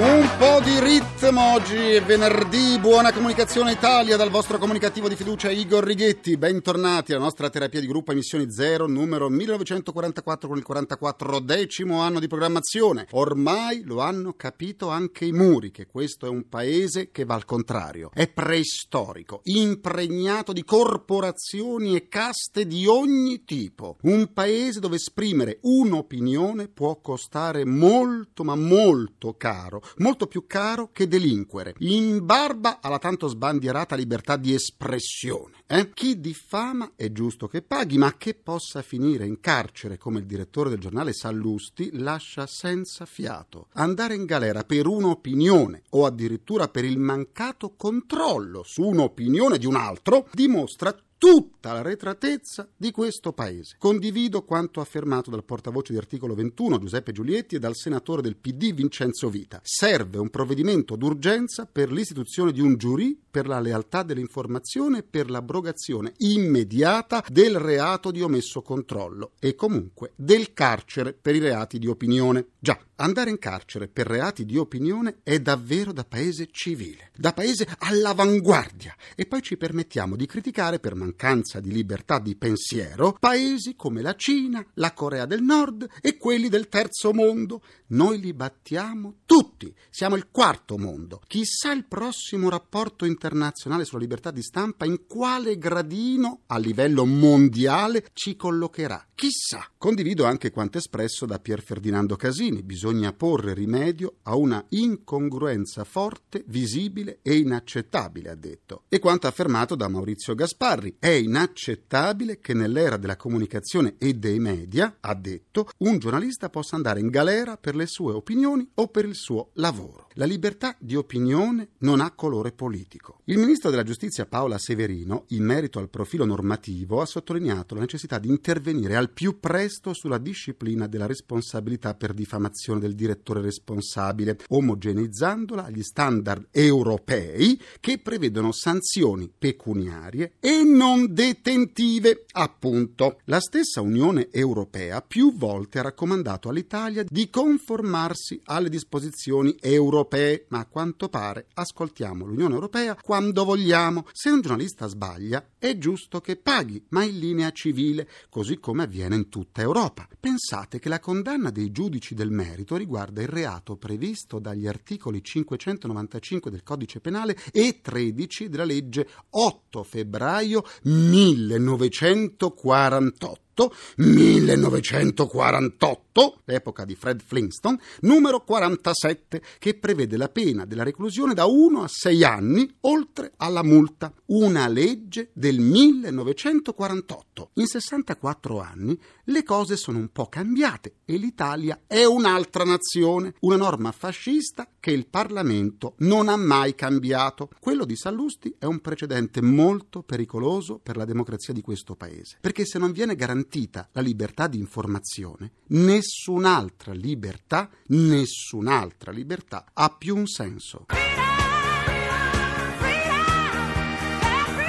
Un po' di ritmo oggi è venerdì, buona comunicazione Italia dal vostro comunicativo di fiducia Igor Righetti, bentornati alla nostra terapia di gruppo emissioni 0 numero 1944 con il 44 decimo anno di programmazione. Ormai lo hanno capito anche i muri che questo è un paese che va al contrario, è preistorico, impregnato di corporazioni e caste di ogni tipo, un paese dove esprimere un'opinione può costare molto ma molto caro molto più caro che delinquere, in barba alla tanto sbandierata libertà di espressione. Eh? Chi diffama è giusto che paghi, ma che possa finire in carcere come il direttore del giornale Sallusti lascia senza fiato. Andare in galera per un'opinione o addirittura per il mancato controllo su un'opinione di un altro dimostra tutta la retratezza di questo paese. Condivido quanto affermato dal portavoce di articolo 21 Giuseppe Giulietti e dal senatore del PD Vincenzo Vita. Serve un provvedimento d'urgenza per l'istituzione di un giurì per la lealtà dell'informazione e per l'abrogazione immediata del reato di omesso controllo e comunque del carcere per i reati di opinione. Già, andare in carcere per reati di opinione è davvero da paese civile, da paese all'avanguardia e poi ci permettiamo di criticare per mancanza di libertà di pensiero paesi come la Cina, la Corea del Nord e quelli del terzo mondo. Noi li battiamo tutti, siamo il quarto mondo. Chissà il prossimo rapporto internazionale sulla libertà di stampa in quale gradino a livello mondiale ci collocherà. Chissà. Condivido anche quanto espresso da Pier Ferdinando Casini. Bisogna porre rimedio a una incongruenza forte, visibile e inaccettabile, ha detto. E quanto affermato da Maurizio Gasparri. È inaccettabile che nell'era della comunicazione e dei media, ha detto, un giornalista possa andare in galera per le sue opinioni o per il suo lavoro. La libertà di opinione non ha colore politico. Il ministro della giustizia Paola Severino, in merito al profilo normativo, ha sottolineato la necessità di intervenire al più presto sulla disciplina della responsabilità per diffamazione del direttore responsabile, omogeneizzandola agli standard europei che prevedono sanzioni pecuniarie e non detentive, appunto. La stessa Unione Europea più volte ha raccomandato all'Italia di conformarsi alle disposizioni europee, ma a quanto pare ascoltiamo l'Unione Europea quando vogliamo. Se un giornalista sbaglia, è giusto che paghi, ma in linea civile, così come avviene in tutta Europa. Pensate che la condanna dei giudici del merito riguarda il reato previsto dagli articoli 595 del Codice Penale e 13 della legge 8 febbraio 1948 1948, l'epoca di Fred Flintstone, numero 47, che prevede la pena della reclusione da 1 a 6 anni, oltre alla multa. Una legge del 1948. In 64 anni le cose sono un po' cambiate e l'Italia è un'altra nazione, una norma fascista che il Parlamento non ha mai cambiato. Quello di Sallusti è un precedente molto pericoloso per la democrazia di questo paese, perché se non viene garantita la libertà di informazione, nessun'altra libertà, nessun'altra libertà ha più un senso.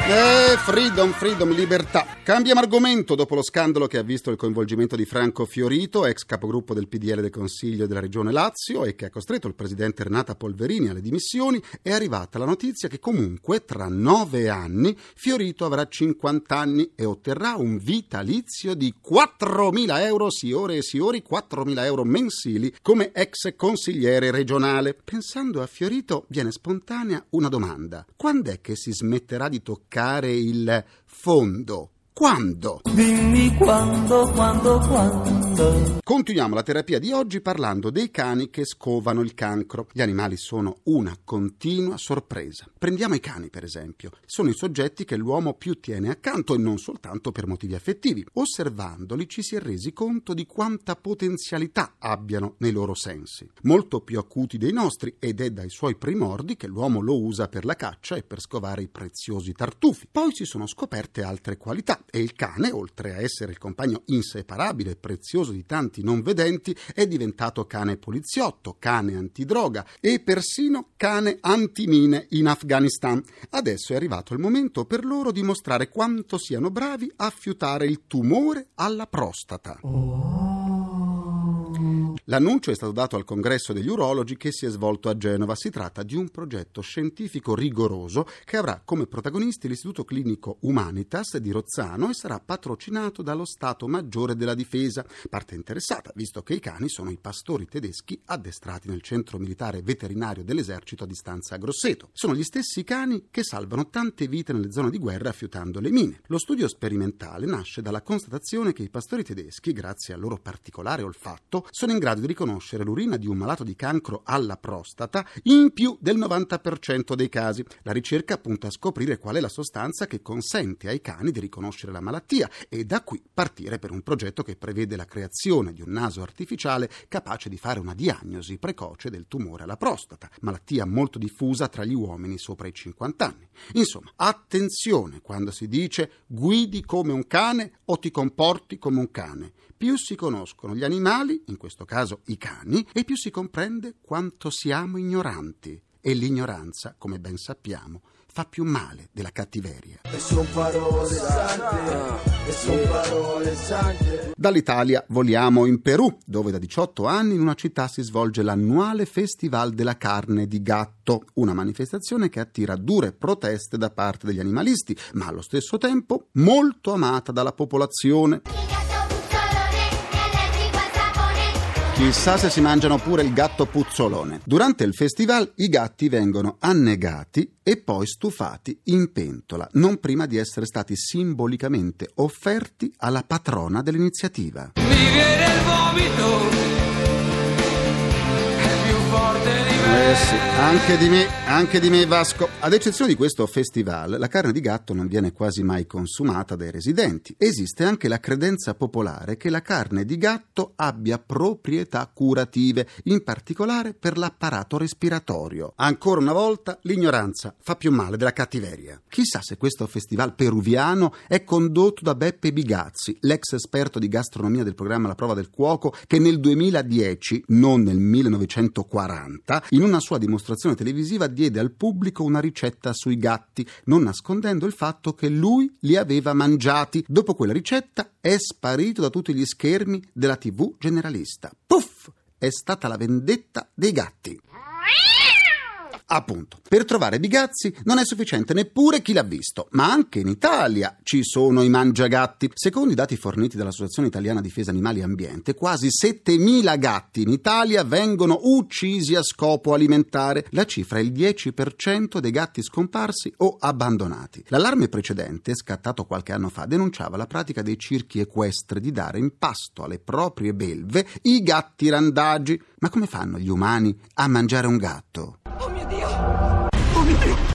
Eh, freedom, freedom, libertà. Cambiamo argomento dopo lo scandalo che ha visto il coinvolgimento di Franco Fiorito, ex capogruppo del PDL del Consiglio della Regione Lazio e che ha costretto il presidente Renata Polverini alle dimissioni, è arrivata la notizia che comunque tra nove anni Fiorito avrà 50 anni e otterrà un vitalizio di 4.000 euro siore e siori, 4.000 euro mensili come ex consigliere regionale. Pensando a Fiorito viene spontanea una domanda. Quando è che si smetterà di toccare toccare il fondo quando? Dimmi quando, quando, quando. Continuiamo la terapia di oggi parlando dei cani che scovano il cancro. Gli animali sono una continua sorpresa. Prendiamo i cani, per esempio. Sono i soggetti che l'uomo più tiene accanto e non soltanto per motivi affettivi. Osservandoli ci si è resi conto di quanta potenzialità abbiano nei loro sensi. Molto più acuti dei nostri ed è dai suoi primordi che l'uomo lo usa per la caccia e per scovare i preziosi tartufi. Poi si sono scoperte altre qualità e il cane, oltre a essere il compagno inseparabile e prezioso di tanti non vedenti, è diventato cane poliziotto, cane antidroga e persino cane antimine in Afghanistan. Adesso è arrivato il momento per loro di mostrare quanto siano bravi a fiutare il tumore alla prostata. L'annuncio è stato dato al congresso degli urologi che si è svolto a Genova. Si tratta di un progetto scientifico rigoroso che avrà come protagonisti l'Istituto Clinico Humanitas di Rozzano e sarà patrocinato dallo Stato Maggiore della Difesa, parte interessata, visto che i cani sono i pastori tedeschi addestrati nel centro militare veterinario dell'esercito a distanza a Grosseto. Sono gli stessi cani che salvano tante vite nelle zone di guerra fiutando le mine. Lo studio sperimentale nasce dalla constatazione che i pastori tedeschi, grazie al loro particolare olfatto, sono in grado di riconoscere l'urina di un malato di cancro alla prostata in più del 90% dei casi. La ricerca punta a scoprire qual è la sostanza che consente ai cani di riconoscere la malattia e da qui partire per un progetto che prevede la creazione di un naso artificiale capace di fare una diagnosi precoce del tumore alla prostata, malattia molto diffusa tra gli uomini sopra i 50 anni. Insomma, attenzione quando si dice guidi come un cane o ti comporti come un cane. Più si conoscono gli animali, in questo caso i cani, e più si comprende quanto siamo ignoranti. E l'ignoranza, come ben sappiamo, fa più male della cattiveria. E son parole sante, e son parole sante. Dall'Italia voliamo in Perù, dove da 18 anni in una città si svolge l'annuale Festival della carne di gatto, una manifestazione che attira dure proteste da parte degli animalisti, ma allo stesso tempo molto amata dalla popolazione. Chissà se si mangiano pure il gatto puzzolone. Durante il festival i gatti vengono annegati e poi stufati in pentola, non prima di essere stati simbolicamente offerti alla patrona dell'iniziativa. Mi viene il vomito, Eh sì, anche di me, anche di me Vasco. Ad eccezione di questo festival, la carne di gatto non viene quasi mai consumata dai residenti. Esiste anche la credenza popolare che la carne di gatto abbia proprietà curative, in particolare per l'apparato respiratorio. Ancora una volta, l'ignoranza fa più male della cattiveria. Chissà se questo festival peruviano è condotto da Beppe Bigazzi, l'ex esperto di gastronomia del programma La prova del cuoco, che nel 2010, non nel 1940, in una sua dimostrazione televisiva diede al pubblico una ricetta sui gatti, non nascondendo il fatto che lui li aveva mangiati. Dopo quella ricetta è sparito da tutti gli schermi della TV generalista. Puff! È stata la vendetta dei gatti. Appunto, per trovare Bigazzi non è sufficiente neppure chi l'ha visto, ma anche in Italia ci sono i mangiagatti. Secondo i dati forniti dall'Associazione Italiana Difesa Animali e Ambiente, quasi 7.000 gatti in Italia vengono uccisi a scopo alimentare. La cifra è il 10% dei gatti scomparsi o abbandonati. L'allarme precedente, scattato qualche anno fa, denunciava la pratica dei circhi equestri di dare in pasto alle proprie belve i gatti randagi. Ma come fanno gli umani a mangiare un gatto?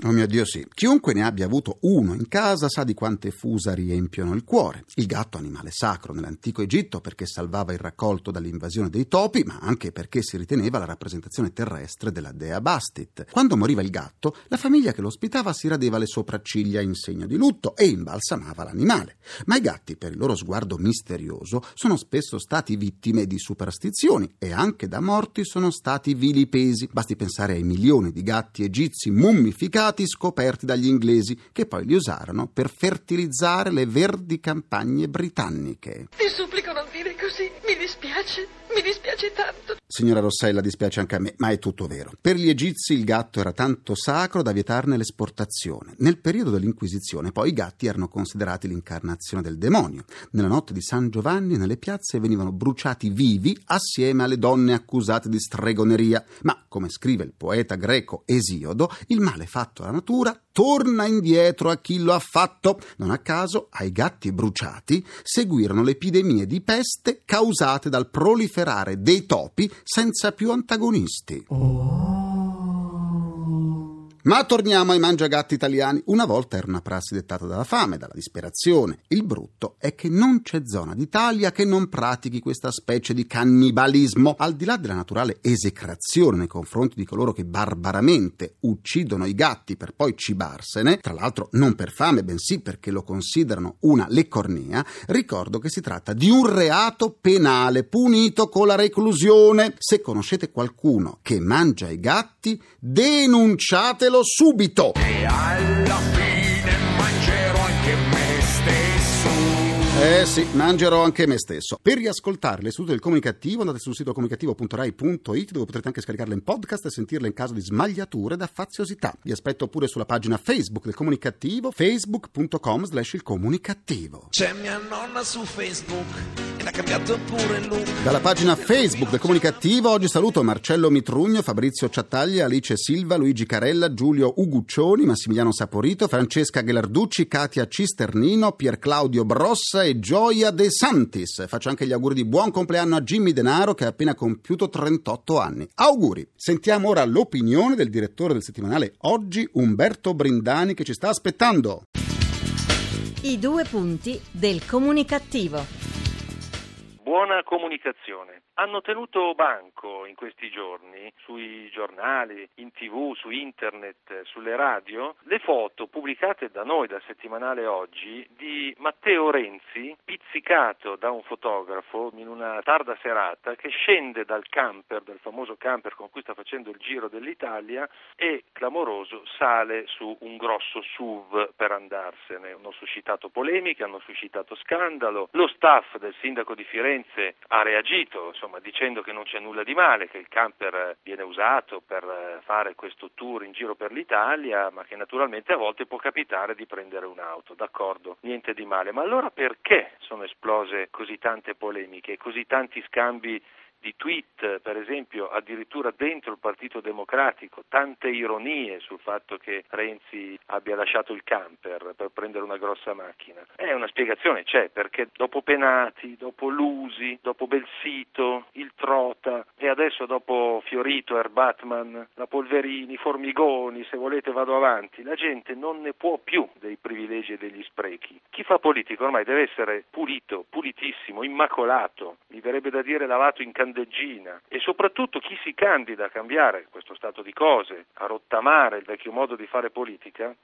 Oh mio Dio! Sì, chiunque ne abbia avuto uno in casa sa di quante fusa riempiono il cuore. Il gatto animale sacro nell'antico Egitto perché salvava il raccolto dall'invasione dei topi, ma anche perché si riteneva la rappresentazione terrestre della dea Bastit. Quando moriva il gatto, la famiglia che lo ospitava si radeva le sopracciglia in segno di lutto e imbalsamava l'animale. Ma i gatti, per il loro sguardo misterioso, sono spesso stati vittime di superstizioni e anche da morti sono stati vilipesi. Basti pensare ai milioni di gatti egizi mummificati scoperti dagli inglesi, che poi li usarono per fertilizzare le verdi campagne britanniche. Ti supplico non dire così, mi dispiace, mi dispiace tanto. Signora Rossella, dispiace anche a me, ma è tutto vero. Per gli egizi il gatto era tanto sacro da vietarne l'esportazione. Nel periodo dell'Inquisizione, poi, i gatti erano considerati l'incarnazione del demonio. Nella notte di San Giovanni, nelle piazze venivano bruciati vivi assieme alle donne accusate di stregoneria. Ma, come scrive il poeta greco Esiodo, il male fatto alla natura torna indietro a chi lo ha fatto. Non a caso, ai gatti bruciati seguirono le epidemie di peste causate dal proliferare dei topi senza più antagonisti. Ma torniamo ai mangiagatti italiani. Una volta era una prassi dettata dalla fame, dalla disperazione. Il brutto è che non c'è zona d'Italia che non pratichi questa specie di cannibalismo. Al di là della naturale esecrazione nei confronti di coloro che barbaramente uccidono i gatti per poi cibarsene, tra l'altro non per fame, bensì perché lo considerano una leccornia, ricordo che si tratta di un reato penale punito con la reclusione. Se conoscete qualcuno che mangia i gatti, denunciatelo subito. E alla fine mangerò anche me stesso. Eh sì, mangerò anche me stesso. Per riascoltare l'istituto del comunicativo andate sul sito comunicativo.rai.it dove potrete anche scaricarle in podcast e sentirle in caso di smagliature da faziosità. Vi aspetto pure sulla pagina Facebook del comunicativo, facebook.com slash il comunicativo. C'è mia nonna su Facebook l'ha cambiato pure look. Dalla pagina Facebook del comunicativo oggi saluto Marcello Mitrugno, Fabrizio Ciattaglia, Alice Silva, Luigi Carella, Giulio Uguccioni, Massimiliano Saporito, Francesca Ghelarducci, Katia Cisternino, Pier Claudio Brossa e Gioia De Santis. Faccio anche gli auguri di buon compleanno a Jimmy Denaro che ha appena compiuto 38 anni. Auguri! Sentiamo ora l'opinione del direttore del settimanale Oggi, Umberto Brindani, che ci sta aspettando. I due punti del comunicativo. Buona comunicazione. Hanno tenuto banco in questi giorni sui giornali, in tv, su internet, sulle radio, le foto pubblicate da noi dal settimanale oggi di Matteo Renzi pizzicato da un fotografo in una tarda serata che scende dal camper, dal famoso camper con cui sta facendo il giro dell'Italia e clamoroso sale su un grosso SUV per andarsene. Hanno suscitato polemiche, hanno suscitato scandalo. Lo staff del sindaco di Firenze ha reagito, insomma, dicendo che non c'è nulla di male, che il camper viene usato per eh, fare questo tour in giro per l'Italia, ma che naturalmente a volte può capitare di prendere un'auto, d'accordo, niente di male. Ma allora perché sono esplose così tante polemiche, così tanti scambi di tweet, per esempio, addirittura dentro il Partito Democratico, tante ironie sul fatto che Renzi abbia lasciato il camper per prendere una grossa macchina. È una spiegazione, c'è, perché dopo Penati, dopo Lusi, dopo Belsito, il Trota e adesso dopo Fiorito, Erbatman, la Polverini, Formigoni, se volete vado avanti, la gente non ne può più dei privilegi e degli sprechi. Chi fa politica ormai deve essere pulito, pulitissimo, immacolato, mi verrebbe da dire lavato in candeggina e soprattutto chi si candida a cambiare questo stato di cose, a rottamare il vecchio modo di fare politica,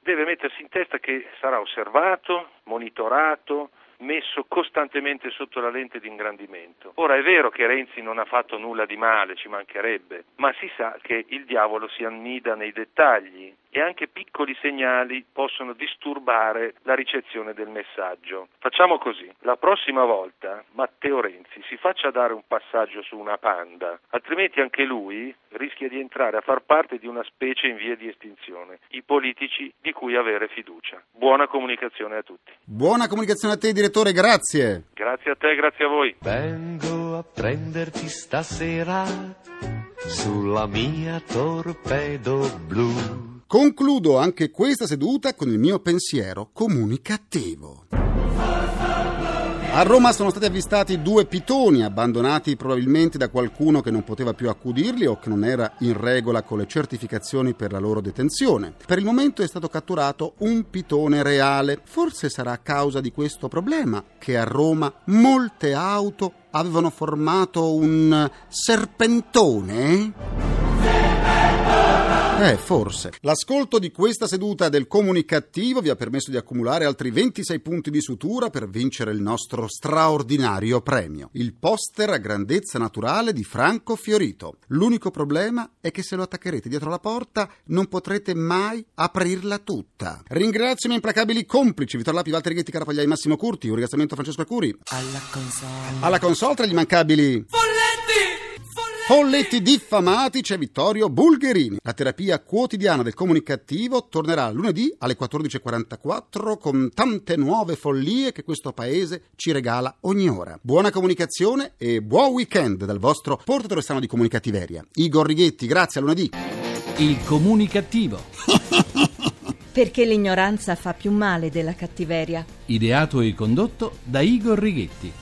deve mettersi in testa che sarà osservato, monitorato, messo costantemente sotto la lente di ingrandimento. Ora è vero che Renzi non ha fatto nulla di male, ci mancherebbe, ma si sa che il diavolo si annida nei dettagli e anche piccoli segnali possono disturbare la ricezione del messaggio. Facciamo così, la prossima volta Matteo Renzi si faccia dare un passaggio su una panda, altrimenti anche lui rischia di entrare a far parte di una specie in via di estinzione, i politici di cui avere fiducia. Buona comunicazione a tutti. Buona comunicazione a te, direttore, grazie. Grazie a te, grazie a voi. Vengo a prenderti stasera sulla mia torpedo blu. Concludo anche questa seduta con il mio pensiero comunicativo. A Roma sono stati avvistati due pitoni abbandonati probabilmente da qualcuno che non poteva più accudirli o che non era in regola con le certificazioni per la loro detenzione. Per il momento è stato catturato un pitone reale. Forse sarà a causa di questo problema che a Roma molte auto avevano formato un serpentone? Eh, forse. L'ascolto di questa seduta del comunicativo vi ha permesso di accumulare altri 26 punti di sutura per vincere il nostro straordinario premio, il poster a grandezza naturale di Franco Fiorito. L'unico problema è che se lo attaccherete dietro la porta non potrete mai aprirla tutta. Ringrazio i miei implacabili complici, Vittorio Lapi, Valtteri Ghetti, Carapagliai, Massimo Curti, un ringraziamento a Francesco Curi. Alla console. Alla console tra gli immancabili... Folletti diffamati c'è Vittorio Bulgherini. La terapia quotidiana del comunicativo tornerà lunedì alle 14.44 con tante nuove follie che questo paese ci regala ogni ora. Buona comunicazione e buon weekend dal vostro portatore strano di comunicativeria. Igor Righetti, grazie, a lunedì. Il comunicativo. Perché l'ignoranza fa più male della cattiveria. Ideato e condotto da Igor Righetti.